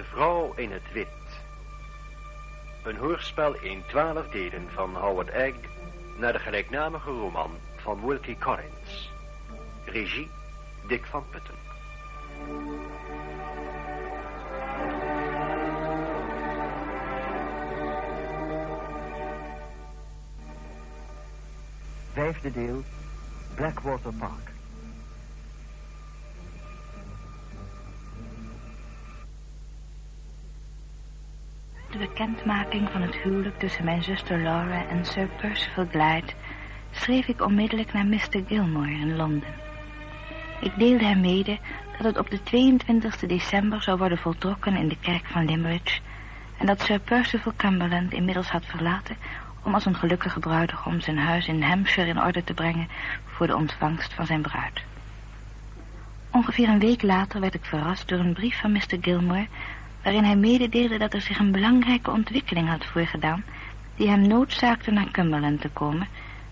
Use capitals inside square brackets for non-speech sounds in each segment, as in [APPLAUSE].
De vrouw in het wit. Een hoorspel in twaalf delen van Howard Egg naar de gelijknamige roman van Wilkie Collins. Regie Dick van Putten. Vijfde deel, Blackwater Park. De bekendmaking van het huwelijk tussen mijn zuster Laura en Sir Percival Glyde schreef ik onmiddellijk naar Mr. Gilmore in Londen. Ik deelde hem mede dat het op de 22 december zou worden voltrokken in de kerk van Limerick en dat Sir Percival Cumberland inmiddels had verlaten om als een gelukkige bruidegom zijn huis in Hampshire in orde te brengen voor de ontvangst van zijn bruid. Ongeveer een week later werd ik verrast door een brief van Mr. Gilmore waarin hij mededeelde dat er zich een belangrijke ontwikkeling had voorgedaan die hem noodzaakte naar Cumberland te komen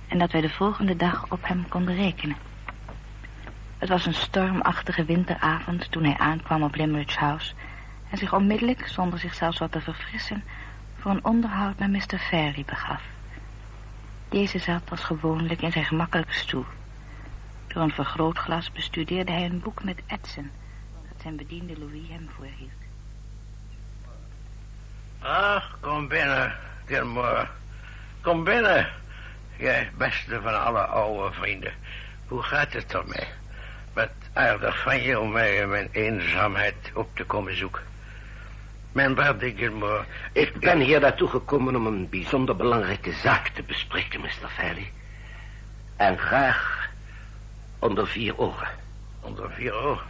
en dat wij de volgende dag op hem konden rekenen. Het was een stormachtige winteravond toen hij aankwam op Limerick House en zich onmiddellijk, zonder zich zelfs wat te verfrissen, voor een onderhoud naar Mr. Ferry begaf. Deze zat als gewoonlijk in zijn gemakkelijke stoel. Door een vergrootglas bestudeerde hij een boek met Edson dat zijn bediende Louis hem voorhield. Ach, kom binnen, Gilmore. Kom binnen. Jij beste van alle oude vrienden. Hoe gaat het ermee? Wat aardig van om mij in mijn eenzaamheid op te komen zoeken. Mijn waarde Gilmore... Ik ben hier naartoe gekomen om een bijzonder belangrijke zaak te bespreken, Mr. Fairley. En graag onder vier ogen. Onder vier ogen?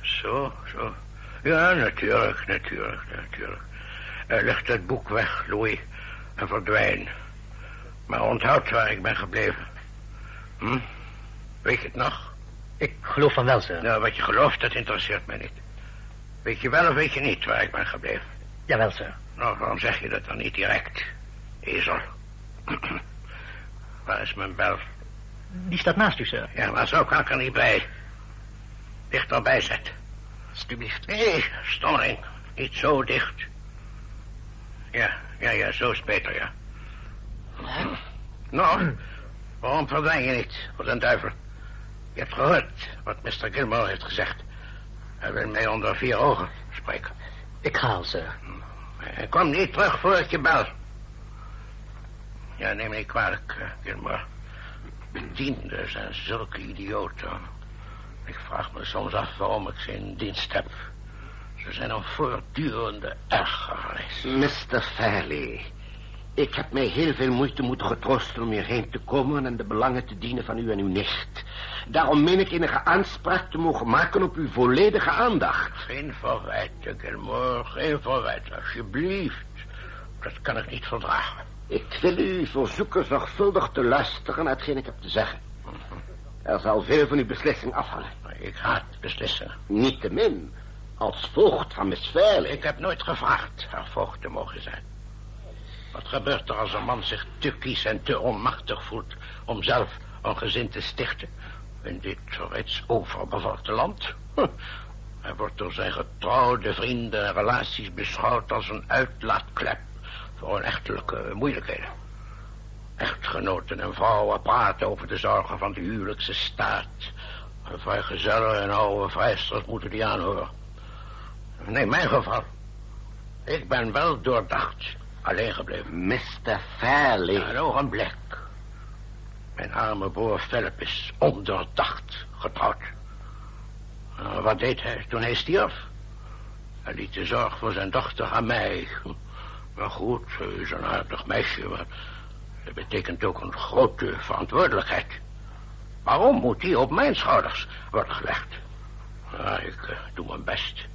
Zo, zo. Ja, natuurlijk, natuurlijk, natuurlijk. Leg dat boek weg, Louis, en verdwijn. Maar onthoud waar ik ben gebleven. Hm? Weet je het nog? Ik geloof van wel, sir. Nou, wat je gelooft, dat interesseert mij niet. Weet je wel of weet je niet waar ik ben gebleven? Jawel, sir. Nou, waarom zeg je dat dan niet direct? Ezel. waar is mijn bel? Die staat naast u, sir. Ja, maar zo kan ik er niet bij. Dichterbij zetten. Alsjeblieft. Nee, stommering. Niet zo dicht. Ja, ja, ja, zo is beter, ja. Nou, waarom verdwijn je niet, voor den duivel? Je hebt gehoord wat Mr. Gilmore heeft gezegd. Hij wil mij onder vier ogen spreken. Ik ga al, sir. Hij kwam niet terug voor ik je bel. Ja, neem me niet kwalijk, uh, Gilmore. Bedienden zijn zulke idioten. Ik vraag me soms af waarom ik ze in dienst heb. Ze zijn een voortdurende ergernis. Mr. Fairley, ik heb mij heel veel moeite moeten getroosten om hierheen te komen... en de belangen te dienen van u en uw nicht. Daarom meen ik enige aanspraak te mogen maken op uw volledige aandacht. Geen verwijten, Gilmore, geen verwijten, alsjeblieft. Dat kan ik niet verdragen. Ik wil u verzoeken zorgvuldig te luisteren naar hetgeen ik heb te zeggen. Er zal veel van uw beslissing afhangen. Ik haat beslissingen. Niettemin, als voogd van Fairley. Ik heb nooit gevraagd haar voogd te mogen zijn. Wat gebeurt er als een man zich te kies en te onmachtig voelt... om zelf een gezin te stichten in dit reeds overbevolkte land? Hij wordt door zijn getrouwde vrienden en relaties beschouwd als een uitlaatklep... voor hun echtelijke moeilijkheden. Echtgenoten en vrouwen praten over de zorgen van de huwelijkse staat. Vrijgezellen en oude vrijsters moeten die aanhoren. Nee, mijn geval. Ik ben wel doordacht alleen gebleven. Mr. Fairley. Ja, een ogenblik. Mijn arme broer Philip is ondoordacht getrouwd. Uh, wat deed hij toen hij stierf? Hij liet de zorg voor zijn dochter aan mij. Maar goed, ze is een aardig meisje, maar dat betekent ook een grote verantwoordelijkheid. Waarom moet die op mijn schouders worden gelegd? Ja, ik uh, doe mijn best.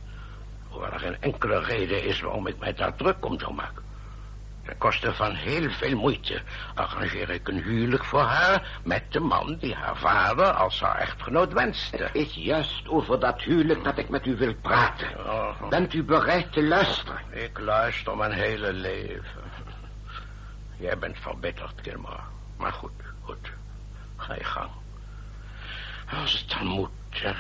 Hoewel er geen enkele reden is waarom ik mij daar druk om zou maken. Ten koste van heel veel moeite arrangeer ik een huwelijk voor haar... met de man die haar vader als haar echtgenoot wenste. Het is juist over dat huwelijk dat ik met u wil praten. Oh. Bent u bereid te luisteren? Ik luister mijn hele leven. Jij bent verbitterd, Gilmore. Maar goed, goed. Ga je gang. Als het dan moet, hè.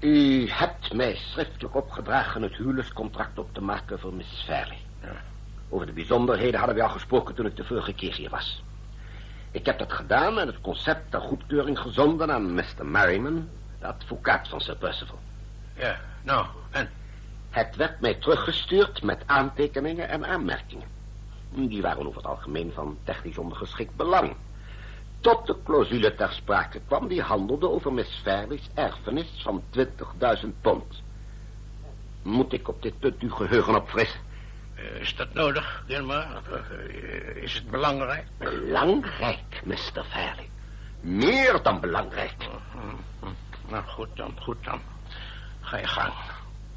U hebt mij schriftelijk opgedragen het huwelijkscontract op te maken voor Miss Fairley. Ja. Over de bijzonderheden hadden we al gesproken toen ik de vorige keer hier was. Ik heb dat gedaan en het concept ter goedkeuring gezonden aan Mr. Merriman, de advocaat van Sir Percival. Ja, nou, en? Het werd mij teruggestuurd met aantekeningen en aanmerkingen. Die waren over het algemeen van technisch ondergeschikt belang. Tot de clausule ter sprake kwam die handelde over Miss Fairley's erfenis van 20.000 pond. Moet ik op dit punt uw geheugen opfrissen? Eh, Is dat nodig, Gilmar? Eh, Is het belangrijk? Belangrijk, Mr. Fairley. Meer dan belangrijk. Nou, goed dan, goed dan. Ga je gang.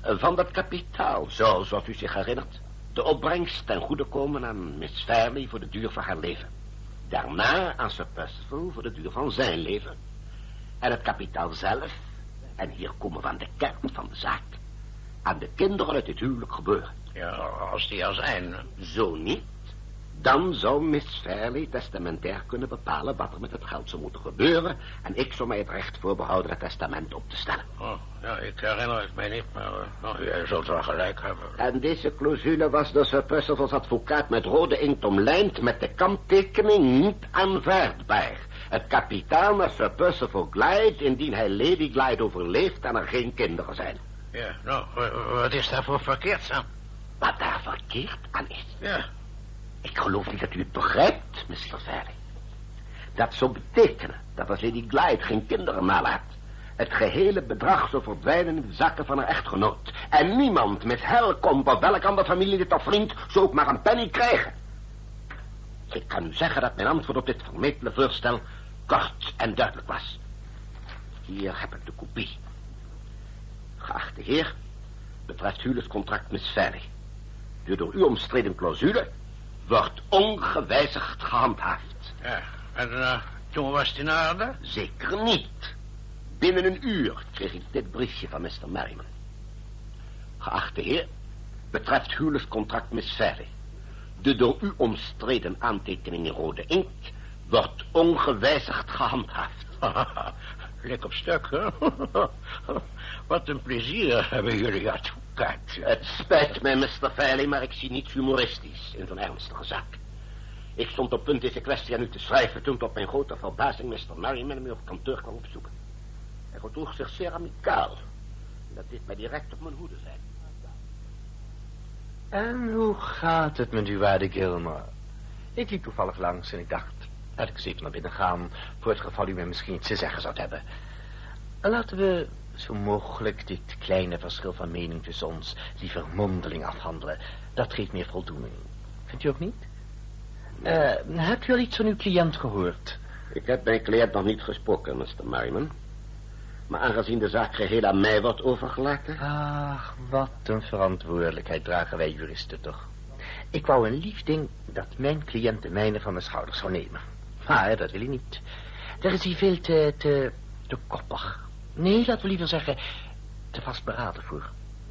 Van dat kapitaal, zoals u zich herinnert. De opbrengst ten goede komen aan Miss Fairley voor de duur van haar leven. Daarna aan Sir Percival voor de duur van zijn leven. En het kapitaal zelf, en hier komen we aan de kern van de zaak, aan de kinderen uit het huwelijk gebeuren. Ja, als die er zijn. Zo niet, dan zou Miss Fairley testamentair kunnen bepalen wat er met het geld zou moeten gebeuren. En ik zou mij het recht voorbehouden het testament op te stellen. Oh, ja, ik herinner het mij niet, maar eh, nou, jij zult wel gelijk hebben. En deze clausule was door Sir Percival's advocaat met rode inkt omlijnd met de kanttekening niet aanvaardbaar. Het kapitaal naar Sir Percival Glyde indien hij Lady Glyde overleeft en er geen kinderen zijn. Ja, nou, wa- wat is daar voor verkeerd aan? Wat daar verkeerd aan is. Ja, Ik geloof niet dat u het begrijpt, Mr. Fairley. Dat zou betekenen dat als Lady Glyde geen kinderen nalaat... het gehele bedrag zou verdwijnen in de zakken van haar echtgenoot. En niemand met Helcom of welk ander familielid of vriend zou ook maar een penny krijgen. Ik kan u zeggen dat mijn antwoord op dit vermetele voorstel kort en duidelijk was. Hier heb ik de kopie. Geachte heer, betreft huwelijkscontract Miss Fairley. De door u omstreden clausule wordt ongewijzigd gehandhaafd. ja. En eh, toen was het in orde? Zeker niet. Binnen een uur kreeg ik dit briefje van Mr. Merriman. Geachte heer, betreft huwelijkscontract Miss Fairley. De door u omstreden aantekening in rode inkt wordt ongewijzigd gehandhaafd. [LAUGHS] Lik op stuk, hè? [LAUGHS] Wat een plezier hebben jullie advocaat. Het spijt mij, Mr. Fairley, maar ik zie niets humoristisch in zo'n ernstige zaak. Ik stond op punt deze kwestie aan u te schrijven... toen tot mijn grote verbazing Mr. Merriman me op kantoor kwam opzoeken. Hij gedroeg zich zeer amicaal. Dat deed mij direct op mijn hoede zijn. En hoe gaat het met uw waarde Gilmore? Ik liep toevallig langs en ik dacht... laat ik eens even naar binnen gaan... voor het geval u me misschien iets te zeggen zou hebben. Laten we zo mogelijk dit kleine verschil van mening tussen ons... liever mondeling afhandelen. Dat geeft meer voldoening. Vindt u ook niet? Eh, hebt u al iets van uw cliënt gehoord? Ik heb mijn cliënt nog niet gesproken, Mr. Merriman. Maar aangezien de zaak geheel aan mij wordt overgelaten... Ach, wat een verantwoordelijkheid dragen wij juristen toch. Ik wou een lief ding dat mijn cliënt de mijne van mijn schouders zou nemen. Maar dat wil hij niet. Daar is hij veel te, te, te koppig. Nee, laten we liever zeggen, te vastberaden voor.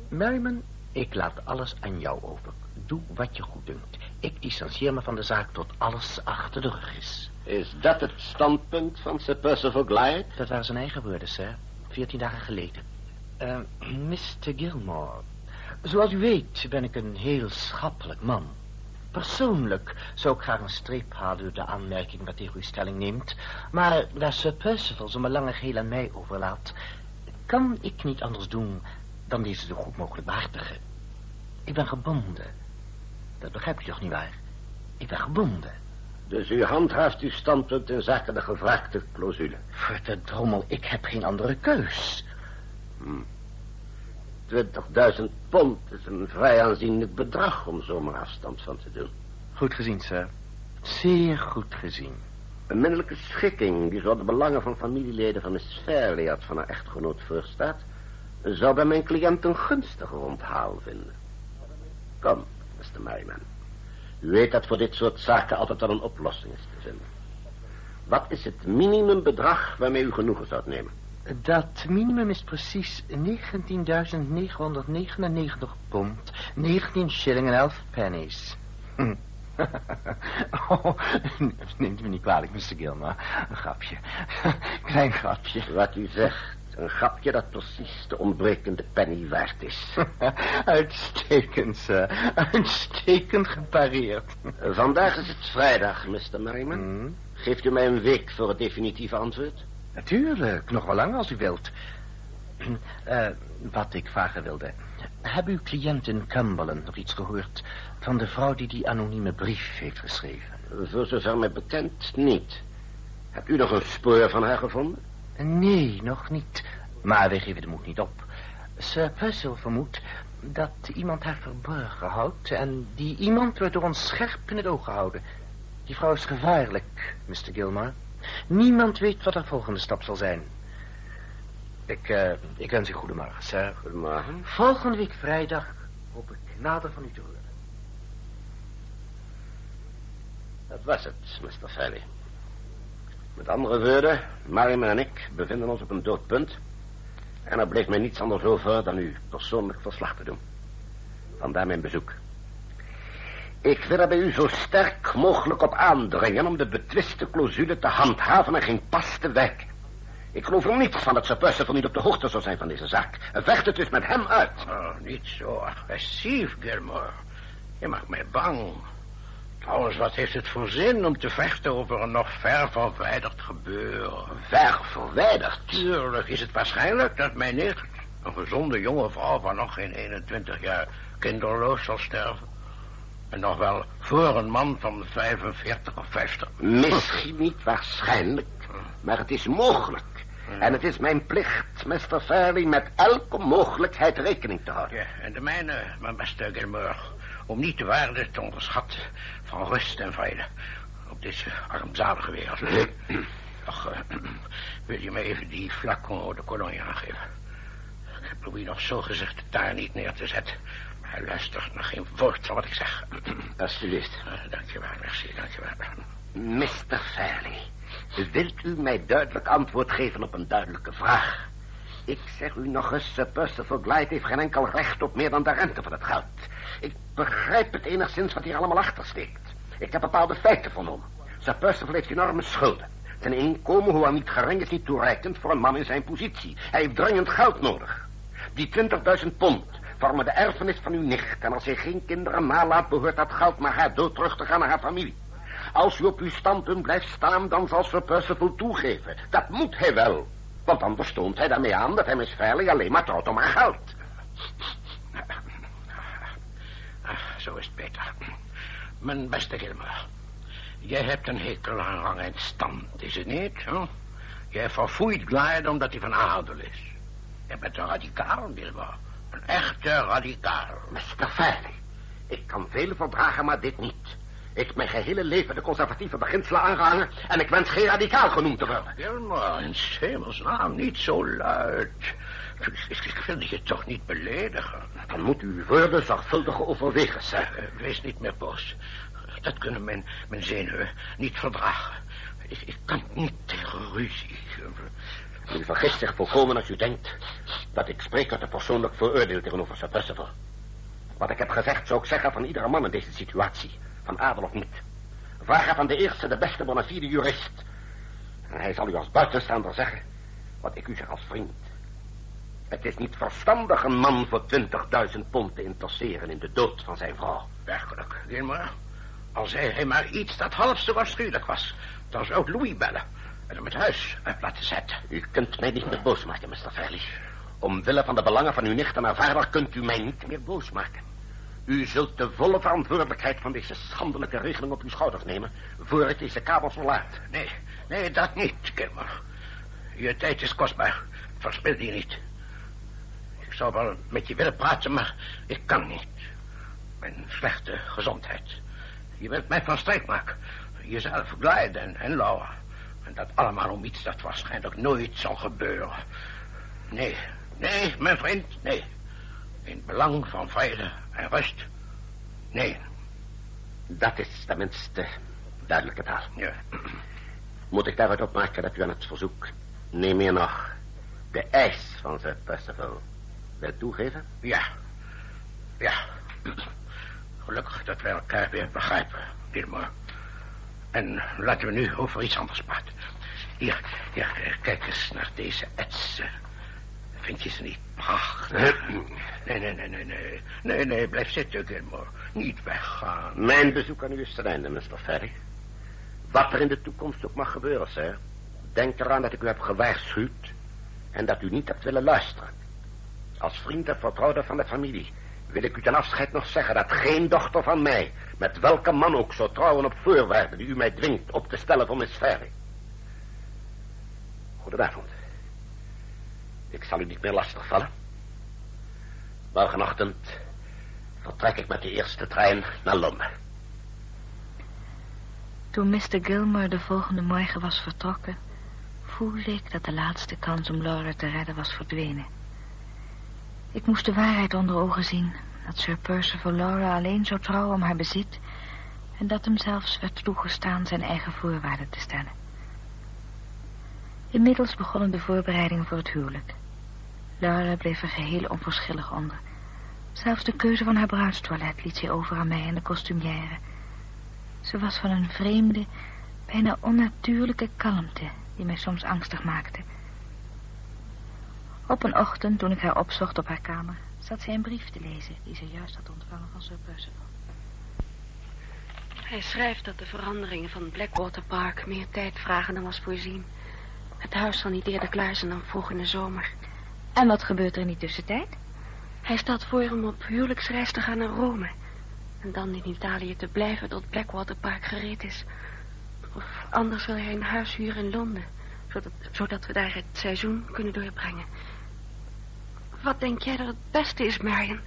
Merriman, ik laat alles aan jou over. Doe wat je goed dunkt. Ik distancieer me van de zaak tot alles achter de rug is. Is dat het standpunt van Sir Percival Glyde? Dat waren zijn eigen woorden, sir. Veertien dagen geleden. Eh, Mr. Gilmore. Zoals u weet ben ik een heel schappelijk man. Persoonlijk zou ik graag een streep halen door de aanmerking wat tegen uw stelling neemt. Maar daar Sir Percival zijn belangen geheel aan mij overlaat... kan ik niet anders doen dan deze zo goed mogelijk behartigen. Ik ben gebonden. Dat begrijpt u toch niet waar? Ik ben gebonden. Dus u handhaaft uw standpunt in zaken de gevraagde clausule. Voor de drommel, ik heb geen andere keus. 20.000 pond is een vrij aanzienlijk bedrag om zomaar afstand van te doen. Goed gezien, sir. Zeer goed gezien. Een middelijke schikking die zo de belangen van familieleden van Miss Fairley had van haar echtgenoot voorstaat, zou bij mijn cliënt een gunstiger onthaal vinden. Kom, Mr. Merriman. U weet dat voor dit soort zaken altijd wel een oplossing is te vinden. Wat is het minimumbedrag waarmee u genoegen zou nemen? Dat minimum is precies 19.999 pond, 19 shilling en 11 pennies. Hm. [LAUGHS] oh, neemt u me niet kwalijk, Mr. Gilmore. Een grapje. [LAUGHS] Klein grapje. Wat u zegt Een grapje dat precies de ontbrekende penny waard is. [LAUGHS] Uitstekend, sir. Uitstekend gepareerd. Vandaag is het vrijdag, Mr. Merriman. Hmm. Geeft u mij een week voor het definitieve antwoord? Natuurlijk, nog wel lang als u wilt. [CLEARS THROAT] Eh, wat ik vragen wilde. Hebben uw cliënt in Cumberland nog iets gehoord... van de vrouw die die anonieme brief heeft geschreven? Voor zover mij bekend niet. Hebt u nog een spoor van haar gevonden? Nee, nog niet. Maar wij geven de moed niet op. Sir Percival vermoedt dat iemand haar verborgen houdt... en die iemand wordt door ons scherp in het oog gehouden. Die vrouw is gevaarlijk, Mr. Gilmore. Niemand weet wat haar volgende stap zal zijn. Ik, eh, ik wens u goedemorgen, sir. Goedemorgen. Volgende week vrijdag hoop ik nader van u te horen. Dat was het, Mr. Fairley. Met andere woorden, Mariam en ik bevinden ons op een doodpunt. En er bleef mij niets anders over dan u persoonlijk verslag te doen. Vandaar mijn bezoek. Ik wil er bij u zo sterk mogelijk op aandringen om de betwiste clausule te handhaven en geen pas te wijken. Ik geloof er niets van dat Sir Percival niet op de hoogte zou zijn van deze zaak. Vecht het dus met hem uit. Oh, niet zo agressief, Gilmore. Je maakt mij bang. Trouwens, wat heeft het voor zin om te vechten over een nog ver verwijderd gebeuren? Ver verwijderd. Tuurlijk is het waarschijnlijk dat mijn nicht, een gezonde jonge vrouw van nog geen 21 jaar, kinderloos zal sterven. En nog wel voor een man van 45 of 50. Misschien niet waarschijnlijk, maar het is mogelijk. En het is mijn plicht, Mr. Fairley, met elke mogelijkheid rekening te houden. Ja, en de mijne, mijn beste Gilmore, om niet de waarde te onderschatten van rust en vrede op deze armzalige wereld. [CLEARS THROAT] Ach, eh, [CLEARS THROAT] wil je me even die flacon de cologne aangeven? Ik probeer nog zo gezegd daar niet neer te zetten. Hij luistert nog geen woord van wat ik zeg. Alsjeblieft. Uh, dankjewel, merci, dankjewel. Mr. Fairley, wilt u mij duidelijk antwoord geven op een duidelijke vraag? Ik zeg u nog eens, Sir Percival Glyde heeft geen enkel recht op meer dan de rente van het geld. Ik begrijp het enigszins wat hier allemaal achter steekt. Ik heb bepaalde feiten vernomen. Sir Percival heeft enorme schulden. Zijn inkomen, hoewel niet gering, is niet toereikend voor een man in zijn positie. Hij heeft dringend geld nodig. Die 20.000 pond vormen de erfenis van uw nicht. En als hij geen kinderen nalaat, behoort dat geld naar haar dood terug te gaan naar haar familie. Als u op uw standpunt blijft staan, dan zal Sir Percival toegeven. Dat moet hij wel. Want anders toont hij daarmee aan dat hij Miss Fairley alleen maar trouwt om haar geld. Ah, zo is het beter. Mijn beste Gilmore. Jij hebt een hekel aan rang en stand, is het niet? Hè? Jij verfoeit Glyde omdat hij van adel is. Je bent een radicaal, Gilmore. Een echte radicaal. Mr. Fairley, ik kan veel verdragen, maar dit niet. Ik heb mijn gehele leven de conservatieve beginselen aangehangen... en ik wens geen radicaal genoemd te worden. Gilmore, in hemelsnaam, niet zo luid. Ik wil je toch niet beledigen. Dan moet u uw woorden zorgvuldig overwegen, sir. Uh, wees niet meer boos. Dat kunnen mijn, mijn zenuwen niet verdragen. Ik, ik kan niet tegen ruzie. U vergist zich volkomen als u denkt dat ik spreek uit een persoonlijk vooroordeel tegenover Sir Percival. Wat ik heb gezegd zou ik zeggen van iedere man in deze situatie, van adel of niet. Vraag van de eerste, de beste bona fide jurist. En hij zal u als buitenstaander zeggen wat ik u zeg als vriend. Het is niet verstandig een man voor 20.000 pond te interesseren in de dood van zijn vrouw. Werkelijk, Gilmore. Al zei hij maar iets dat half zo afschuwelijk was, dan zou Louis bellen en hem het huis uit laten zetten. U kunt mij niet meer boos maken, Mr. Fairley. Omwille van de belangen van uw nicht en haar vader kunt u mij niet meer boos maken. U zult de volle verantwoordelijkheid van deze schandelijke regeling op uw schouders nemen... voor ik deze kabel verlaat. Nee, nee, dat niet, Gilmore. Je tijd is kostbaar. Verspil die niet. Ik zou wel met je willen praten, maar ik kan niet. Mijn slechte gezondheid. Je wilt mij van streek maken. Jezelf glijden en, en Laura. En dat allemaal om iets dat waarschijnlijk nooit zal gebeuren. Nee, nee, mijn vriend, nee. In het belang van vrede en rust. Nee. Dat is tenminste duidelijke taal. Ja. [CLEARS THROAT] Moet ik daaruit opmaken dat u aan het verzoek... neem meer nog de eis van Sir Percival wil toegeven? Ja. Ja. [CLEARS THROAT] Gelukkig dat wij elkaar weer begrijpen, Gilmore. En laten we nu over iets anders praten. Hier, hier, kijk eens naar deze ets. Vind je ze niet prachtig? Nee, nee, nee, nee, nee. Nee, nee, blijf zitten, Gilmore. Niet weggaan. Mijn bezoek aan u is ten einde, Mr. Ferry. Wat er in de toekomst ook mag gebeuren, sir. Denk eraan dat ik u heb gewaarschuwd en dat u niet hebt willen luisteren. Als vriend en vertrouwde van de familie wil ik u ten afscheid nog zeggen dat geen dochter van mij, met welke man ook, zou trouwen op voorwaarden die u mij dwingt op te stellen voor Miss Ferry. Goedenavond. Ik zal u niet meer lastigvallen. Morgenochtend vertrek ik met de eerste trein naar Londen. Toen Mr. Gilmore de volgende morgen was vertrokken... voelde ik dat de laatste kans om Laura te redden was verdwenen. Ik moest de waarheid onder ogen zien... dat Sir Percival Laura alleen zou trouwen om haar bezit... en dat hem zelfs werd toegestaan zijn eigen voorwaarden te stellen. Inmiddels begonnen de voorbereidingen voor het huwelijk. Laura bleef er geheel onverschillig onder. Zelfs de keuze van haar bruidstoilet liet zij over aan mij en de costumière... Ze was van een vreemde, bijna onnatuurlijke kalmte... die mij soms angstig maakte. Op een ochtend, toen ik haar opzocht op haar kamer... zat zij een brief te lezen die ze juist had ontvangen van Sir Percival. Hij schrijft dat de veranderingen van Blackwater Park meer tijd vragen dan was voorzien. Het huis zal niet eerder klaar zijn dan vroeg in de zomer. En wat gebeurt er in die tussentijd? Hij stelt voor om op huwelijksreis te gaan naar Rome. En dan in Italië te blijven tot Blackwater Park gereed is. Of anders wil hij een huis huren in Londen. Zodat, zodat we daar het seizoen kunnen doorbrengen. Wat denk jij dat het beste is, Marion?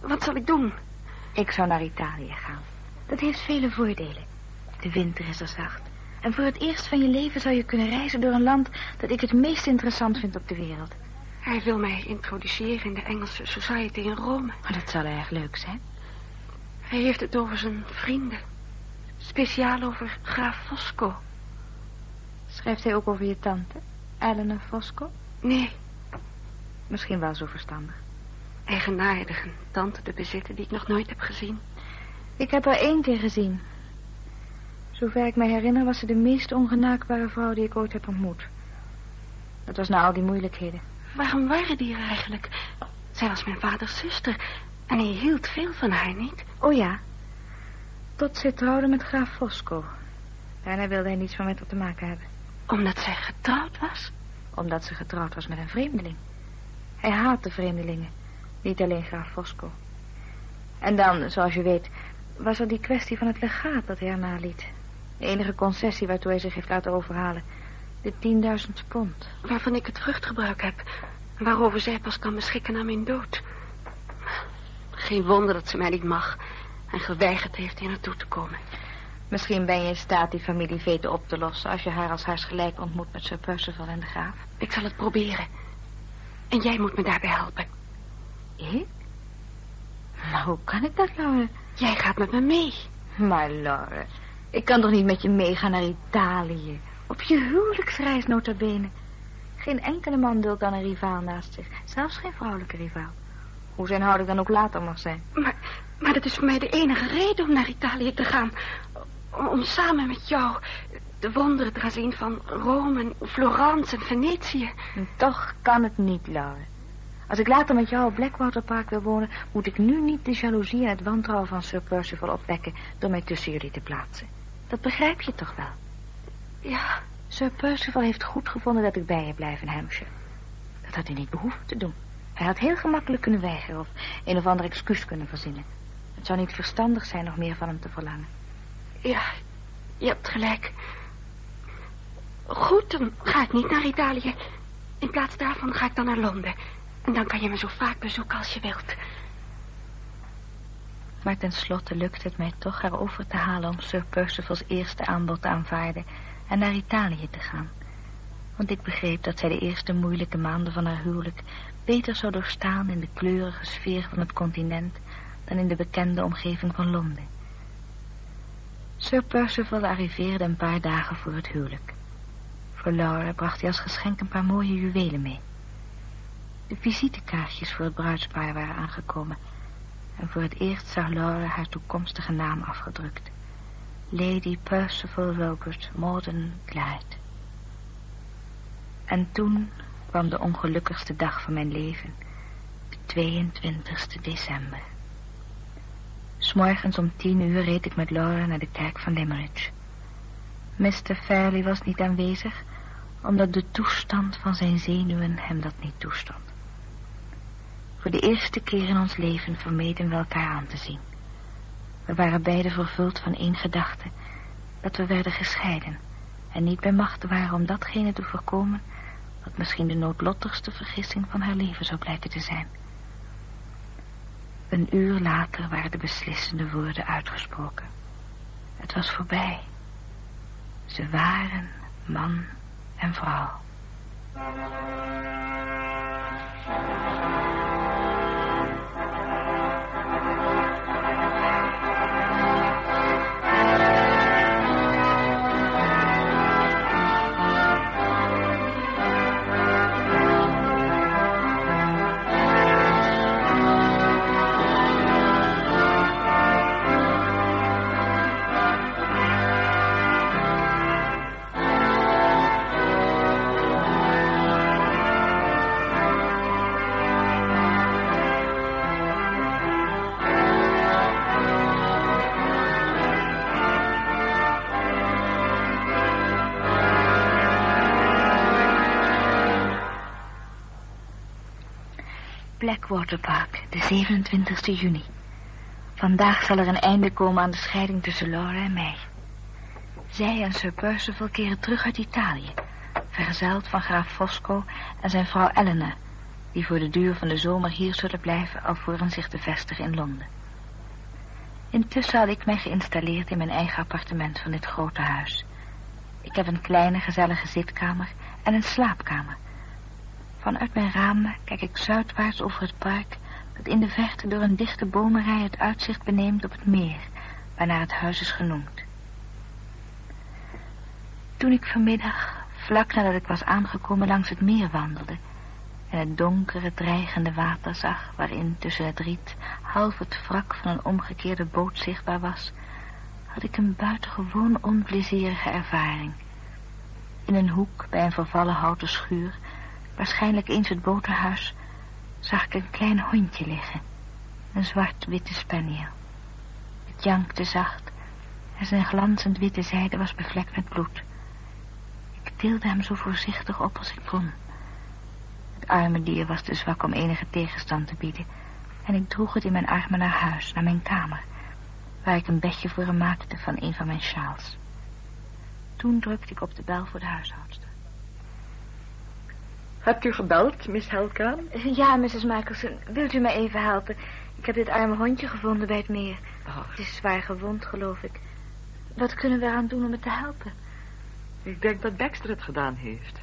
Wat zal ik doen? Ik zou naar Italië gaan. Dat heeft vele voordelen. De winter is er zacht. En voor het eerst van je leven zou je kunnen reizen door een land... dat ik het meest interessant vind op de wereld. Hij wil mij introduceren in de Engelse Society in Rome. Maar dat zou erg leuk zijn. Hij heeft het over zijn vrienden. Speciaal over graaf Fosco. Schrijft hij ook over je tante, Eleanor Fosco? Nee, Misschien wel zo verstandig. eigenaardig een tante te bezitten die ik nog nooit heb gezien. Ik heb haar één keer gezien. Zover ik me herinner was ze de meest ongenaakbare vrouw die ik ooit heb ontmoet. Dat was na al die moeilijkheden. Waarom waren die er eigenlijk? Zij was mijn vaders zuster. En hij hield veel van haar, niet? Oh ja. Tot ze trouwde met graaf Fosco. Daarna wilde hij niets meer met haar te maken hebben. Omdat zij getrouwd was? Omdat ze getrouwd was met een vreemdeling. Hij haatte vreemdelingen. Niet alleen graaf Fosco. En dan, zoals je weet, was er die kwestie van het legaat dat hij haar. De enige concessie waartoe hij zich heeft laten overhalen. De 10.000 pond. Waarvan ik het vruchtgebruik heb. En waarover zij pas kan beschikken na mijn dood. Geen wonder dat ze mij niet mag. En geweigerd heeft hier naartoe te komen. Misschien ben je in staat die familieveten op te lossen... als je haar als haars gelijk ontmoet met Sir Percival en de graaf. Ik zal het proberen. En jij moet me daarbij helpen. Ik? Maar hoe kan ik dat, Laura? Jij gaat met me mee. Maar Laura, ik kan toch niet met je meegaan naar Italië? Op je huwelijksreis nota bene. Geen enkele man duldt dan een rivaal naast zich. Zelfs geen vrouwelijke rivaal. Hoe zijn houding dan ook later mag zijn. Maar, maar dat is voor mij de enige reden om naar Italië te gaan. Om, samen met jou de wonderen te gaan zien van Rome, en Florence en Venetië. En toch kan het niet, Laura. Als ik later met jou op Blackwater Park wil wonen... moet ik nu niet de jaloezie en het wantrouwen van Sir Percival opwekken... door mij tussen jullie te plaatsen. Dat begrijp je toch wel? Ja, Sir Percival heeft goed gevonden dat ik bij je blijf in Hampshire. Dat had hij niet behoeven te doen. Hij had heel gemakkelijk kunnen weigeren of een of ander excuus kunnen verzinnen. Het zou niet verstandig zijn nog meer van hem te verlangen. Ja, je hebt gelijk. Goed, dan ga ik niet naar Italië. In plaats daarvan ga ik dan naar Londen. En dan kan je me zo vaak bezoeken als je wilt. Maar tenslotte lukte het mij toch haar over te halen om Sir Percival's eerste aanbod te aanvaarden en naar Italië te gaan. Want ik begreep dat zij de eerste moeilijke maanden van haar huwelijk beter zou doorstaan in de kleurige sfeer van het continent dan in de bekende omgeving van Londen. Sir Percival arriveerde een paar dagen voor het huwelijk. Voor Laura bracht hij als geschenk een paar mooie juwelen mee. De visitekaartjes voor het bruidspaar waren aangekomen. En voor het eerst zag Laura haar toekomstige naam afgedrukt. Lady Percival Robert Morden Clyde. En toen kwam de ongelukkigste dag van mijn leven, de 22 december. S'morgens om tien uur reed ik met Laura naar de kerk van Limerick. Mr. Fairley was niet aanwezig, omdat de toestand van zijn zenuwen hem dat niet toestond. Voor de eerste keer in ons leven vermeden we elkaar aan te zien. We waren beiden vervuld van één gedachte, dat we werden gescheiden en niet bij macht waren om datgene te voorkomen wat misschien de noodlottigste vergissing van haar leven zou blijken te zijn. Een uur later waren de beslissende woorden uitgesproken. Het was voorbij. Ze waren man en vrouw. Blackwater Park, de 27 juni. Vandaag zal er een einde komen aan de scheiding tussen Laura en mij. Zij en Sir Percival keren terug uit Italië, vergezeld van graaf Fosco en zijn vrouw Elena, die voor de duur van de zomer hier zullen blijven alvorens zich te vestigen in Londen. Intussen had ik mij geïnstalleerd in mijn eigen appartement van dit grote huis. Ik heb een kleine gezellige zitkamer en een slaapkamer Vanuit mijn ramen kijk ik zuidwaarts over het park... dat in de verte door een dichte bomenrij het uitzicht beneemt op het meer... waarnaar het huis is genoemd. Toen ik vanmiddag, vlak nadat ik was aangekomen, langs het meer wandelde... en het donkere, dreigende water zag... waarin tussen het riet half het wrak van een omgekeerde boot zichtbaar was... had ik een buitengewoon onplezierige ervaring. In een hoek bij een vervallen houten schuur waarschijnlijk eens het boterhuis, zag ik een klein hondje liggen. Een zwart-witte spaniel. Het jankte zacht en zijn glanzend witte zijde was bevlekt met bloed. Ik tilde hem zo voorzichtig op als ik kon. Het arme dier was te zwak om enige tegenstand te bieden en ik droeg het in mijn armen naar huis, naar mijn kamer, waar ik een bedje voor hem maakte van een van mijn sjaals. Toen drukte ik op de bel voor de huishoudster. Hebt u gebeld, Miss Helkaan? Ja, Mrs. Michelson. Wilt u mij even helpen? Ik heb dit arme hondje gevonden bij het meer. Oh. Het is zwaar gewond, geloof ik. Wat kunnen we eraan doen om het te helpen? Ik denk dat Baxter het gedaan heeft.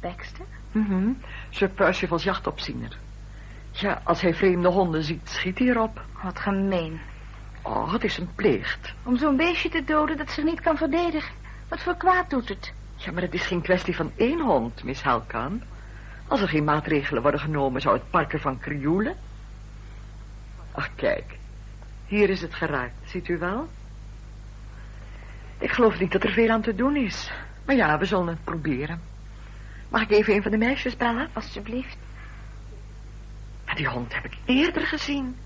Baxter? Mhm. Sir Percival's jachtopziener. Ja, als hij vreemde honden ziet, schiet hij erop. Wat gemeen. Oh, het is een pleegt. Om zo'n beestje te doden dat zich niet kan verdedigen. Wat voor kwaad doet het? Ja, maar het is geen kwestie van één hond, Miss Helkaan. Als er geen maatregelen worden genomen, zou het park ervan krioelen. Ach, kijk. Hier is het geraakt, ziet u wel? Ik geloof niet dat er veel aan te doen is. Maar ja, we zullen het proberen. Mag ik even een van de meisjes bellen? Alsjeblieft. Maar die hond heb ik eerder gezien.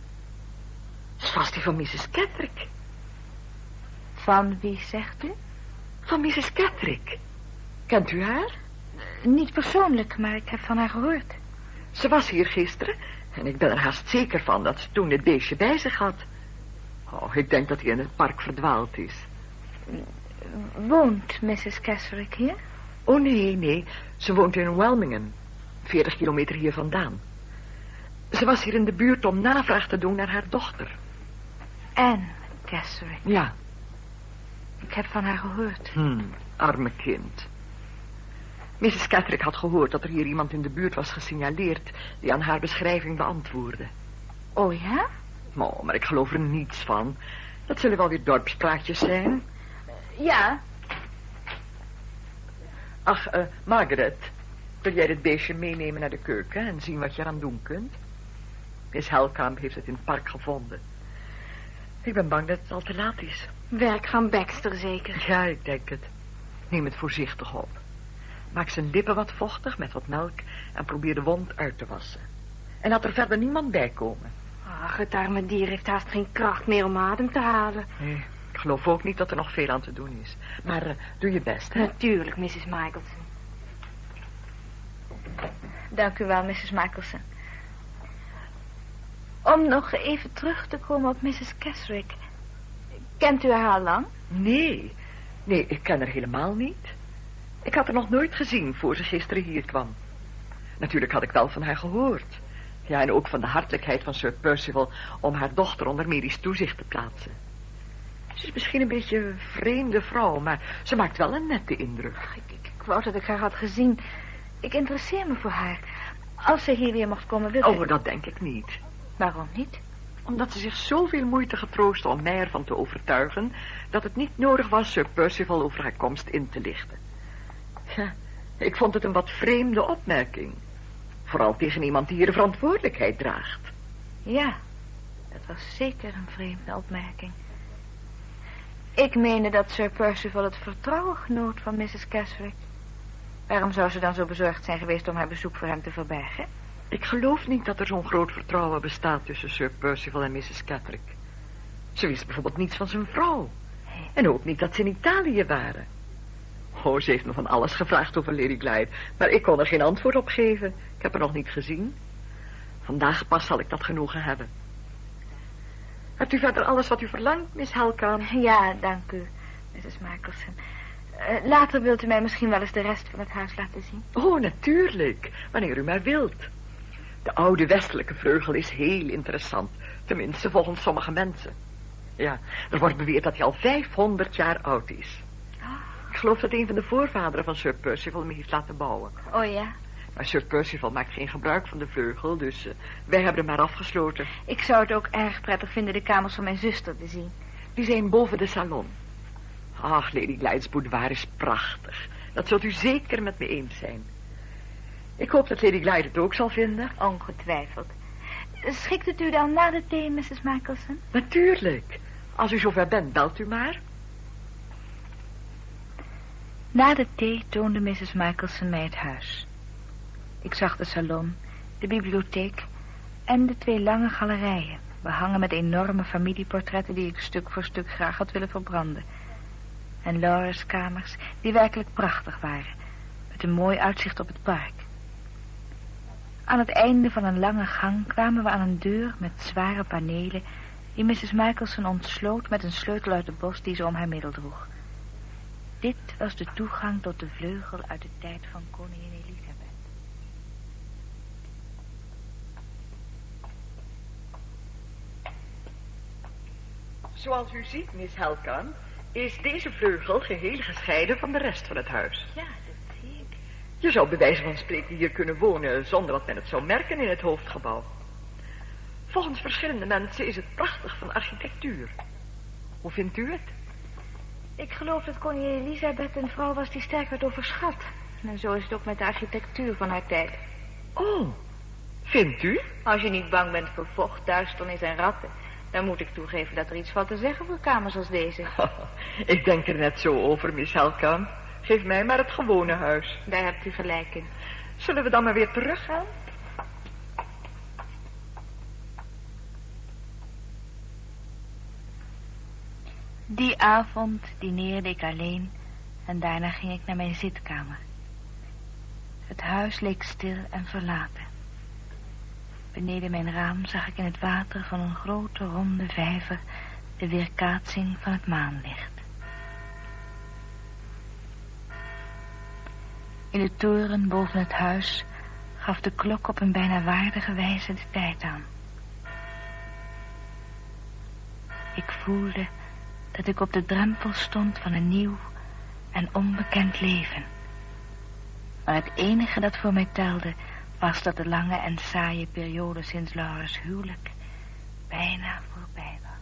Het is vast die van Mrs. Catrick. Van wie zegt u? Van Mrs. Catrick. Kent u haar? Niet persoonlijk, maar ik heb van haar gehoord. Ze was hier gisteren en ik ben er haast zeker van dat ze toen het beestje bij zich had. Oh, ik denk dat hij in het park verdwaald is. Woont Mrs. Keswick hier? Oh, nee, nee. Ze woont in Welmingen. 40 kilometer hier vandaan. Ze was hier in de buurt om navraag te doen naar haar dochter. Anne Keswick. Ja. Ik heb van haar gehoord. Hm, arme kind. Mrs. Catrick had gehoord dat er hier iemand in de buurt was gesignaleerd... die aan haar beschrijving beantwoordde. Oh ja? Oh, maar ik geloof er niets van. Dat zullen wel weer dorpspraatjes zijn. Ja. Ach, uh, Margaret, wil jij dit beestje meenemen naar de keuken... en zien wat je eraan doen kunt? Miss Helkamp heeft het in het park gevonden. Ik ben bang dat het al te laat is. Werk van Baxter zeker? Ja, ik denk het. Neem het voorzichtig op. Maak zijn lippen wat vochtig met wat melk en probeer de wond uit te wassen. En laat er verder niemand bij komen. Ach, het arme dier heeft haast geen kracht meer om adem te halen. Nee, ik geloof ook niet dat er nog veel aan te doen is. Maar eh, doe je best, hè? Natuurlijk, Mrs. Michelson. Dank u wel, Mrs. Michelson. Om nog even terug te komen op Mrs. Keswick. Kent u haar al lang? Nee, nee, ik ken haar helemaal niet. Ik had haar nog nooit gezien voor ze gisteren hier kwam. Natuurlijk had ik wel van haar gehoord. Ja, en ook van de hartelijkheid van Sir Percival om haar dochter onder medisch toezicht te plaatsen. Ze is misschien een beetje een vreemde vrouw, maar ze maakt wel een nette indruk. Ik, ik, ik wou dat ik haar had gezien. Ik interesseer me voor haar. Als ze hier weer mocht komen, wil Oh, dat denk ik niet. Waarom niet? Omdat ze zich zoveel moeite getroostte om mij ervan te overtuigen... dat het niet nodig was Sir Percival over haar komst in te lichten. Ja, ik vond het een wat vreemde opmerking. Vooral tegen iemand die hier de verantwoordelijkheid draagt. Ja, het was zeker een vreemde opmerking. Ik meende dat Sir Percival het vertrouwen genoot van Mrs. Keswick. Waarom zou ze dan zo bezorgd zijn geweest om haar bezoek voor hem te verbergen? Ik geloof niet dat er zo'n groot vertrouwen bestaat tussen Sir Percival en Mrs. Catrick. Ze wist bijvoorbeeld niets van zijn vrouw. En ook niet dat ze in Italië waren. Oh, ze heeft me van alles gevraagd over Lady Glyde, maar ik kon er geen antwoord op geven. Ik heb haar nog niet gezien. Vandaag pas zal ik dat genoegen hebben. Hebt u verder alles wat u verlangt, Miss Helkan? Ja, dank u, Mrs. Michelson. Uh, later wilt u mij misschien wel eens de rest van het huis laten zien? Oh, natuurlijk, wanneer u maar wilt. De oude westelijke vleugel is heel interessant, tenminste volgens sommige mensen. Ja, er wordt beweerd dat hij al 500 jaar oud is. Ik geloof dat een van de voorvaderen van Sir Percival hem heeft laten bouwen. Oh ja? Maar Sir Percival maakt geen gebruik van de vleugel, dus uh, wij hebben hem maar afgesloten. Ik zou het ook erg prettig vinden de kamers van mijn zuster te zien. Die zijn boven de salon. Ach, Lady Glyde's boudoir is prachtig. Dat zult u zeker met me eens zijn. Ik hoop dat Lady Glyde het ook zal vinden. Ongetwijfeld. Schikt het u dan na de thee, Mrs. Michelson? Natuurlijk. Als u zover bent, belt u maar. Na de thee toonde Mrs. Michelson mij het huis. Ik zag de salon, de bibliotheek en de twee lange galerijen, behangen met enorme familieportretten die ik stuk voor stuk graag had willen verbranden. En Laura's kamers, die werkelijk prachtig waren, met een mooi uitzicht op het park. Aan het einde van een lange gang kwamen we aan een deur met zware panelen, die Mrs. Michelson ontsloot met een sleutel uit de bos die ze om haar middel droeg. Dit was de toegang tot de vleugel uit de tijd van koningin Elisabeth. Zoals u ziet, Miss Helkan, is deze vleugel geheel gescheiden van de rest van het huis. Ja, dat zie ik. Je zou bij wijze van spreken hier kunnen wonen zonder dat men het zou merken in het hoofdgebouw. Volgens verschillende mensen is het prachtig van architectuur. Hoe vindt u het? Ik geloof dat koningin Elisabeth een vrouw was die sterk werd overschat. En zo is het ook met de architectuur van haar tijd. Oh, vindt u? Als je niet bang bent voor vocht, duisternis en ratten... dan moet ik toegeven dat er iets valt te zeggen voor kamers als deze. [LAUGHS] ik denk er net zo over, Miss Helkan. Geef mij maar het gewone huis. Daar hebt u gelijk in. Zullen we dan maar weer teruggaan? Die avond dineerde ik alleen en daarna ging ik naar mijn zitkamer. Het huis leek stil en verlaten. Beneden mijn raam zag ik in het water van een grote ronde vijver de weerkaatsing van het maanlicht. In de toren boven het huis gaf de klok op een bijna waardige wijze de tijd aan. Ik voelde dat ik op de drempel stond van een nieuw en onbekend leven. Maar het enige dat voor mij telde was dat de lange en saaie periode sinds Laura's huwelijk bijna voorbij was.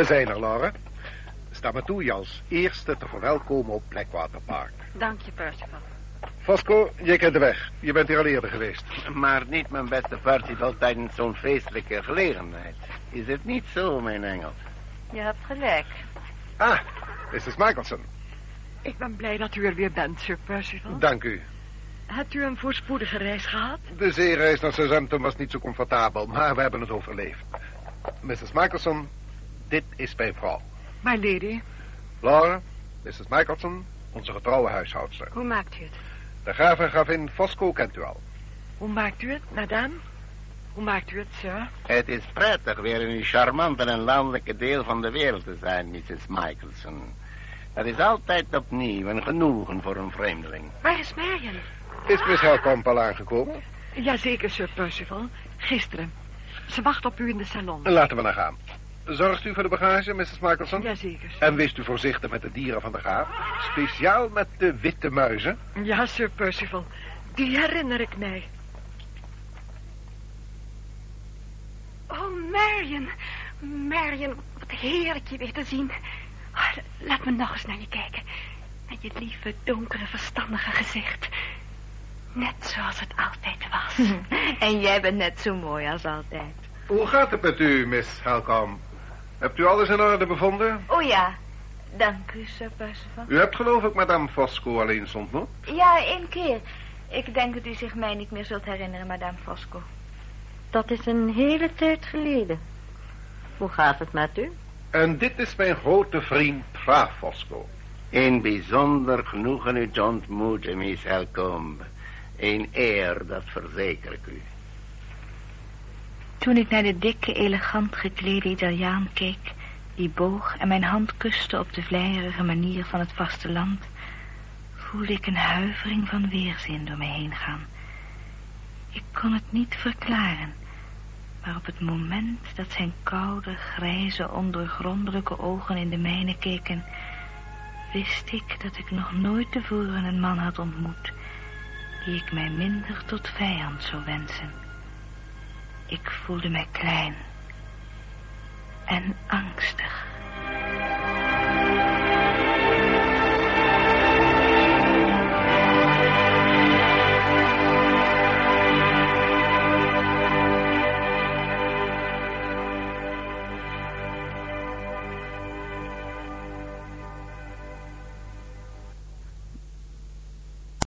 We zijn er, Laura. Sta me toe je als eerste te verwelkomen op Blackwater Park. Dank je, Percival. Fosco, je kent de weg. Je bent hier al eerder geweest. Maar niet mijn beste Percival tijdens zo'n feestelijke gelegenheid. Is het niet zo, mijn engel? Je hebt gelijk. Ah, Mrs. Michelson. Ik ben blij dat u er weer bent, Sir Percival. Dank u. Hebt u een voorspoedige reis gehad? De zeereis naar Southampton was niet zo comfortabel, maar we hebben het overleefd. Mrs. Michelson, dit is mijn vrouw. My lady. Laura, Mrs. Michelson, onze getrouwe huishoudster. Hoe maakt u het? De graaf en gravin Fosco kent u al. Hoe maakt u het, madame? Hoe maakt u het, sir? Het is prettig weer in uw charmante en landelijke deel van de wereld te zijn, Mrs. Michelson. Het is altijd opnieuw een genoegen voor een vreemdeling. Waar is Marion? Is Miss Helkamp al aangekomen? Jazeker, Sir Percival. Gisteren. Ze wacht op u in de salon. Laten we naar gaan. Zorgt u voor de bagage, Mrs. Michelson? Jazeker. En wees u voorzichtig met de dieren van de graaf. Speciaal met de witte muizen. Ja, Sir Percival. Die herinner ik mij. Oh, Marion. Marion, wat heerlijk je weer te zien. Ah, laat me nog eens naar je kijken. Naar je lieve, donkere, verstandige gezicht. Net zoals het altijd was. [LAUGHS] En jij bent net zo mooi als altijd. Hoe gaat het met u, Miss Helkamp? Hebt u alles in orde bevonden? Oh ja, dank u, Sir Percival. U hebt geloof ik madame Fosco al eens ontmoet? Ja, één keer. Ik denk dat u zich mij niet meer zult herinneren, madame Fosco. Dat is een hele tijd geleden. Hoe gaat het met u? En dit is mijn grote vriend Graaf Fosco. Een bijzonder genoegen u te ontmoeten, Miss Helcombe. Een eer, dat verzeker ik u. Toen ik naar de dikke, elegant geklede Italiaan keek... die boog en mijn hand kuste op de vleierige manier van het vasteland... voelde ik een huivering van weerzin door mij heen gaan. Ik kon het niet verklaren... maar op het moment dat zijn koude, grijze, ondoorgrondelijke ogen in de mijne keken... wist ik dat ik nog nooit tevoren een man had ontmoet... die ik mij minder tot vijand zou wensen... Ik voelde mij klein en angstig.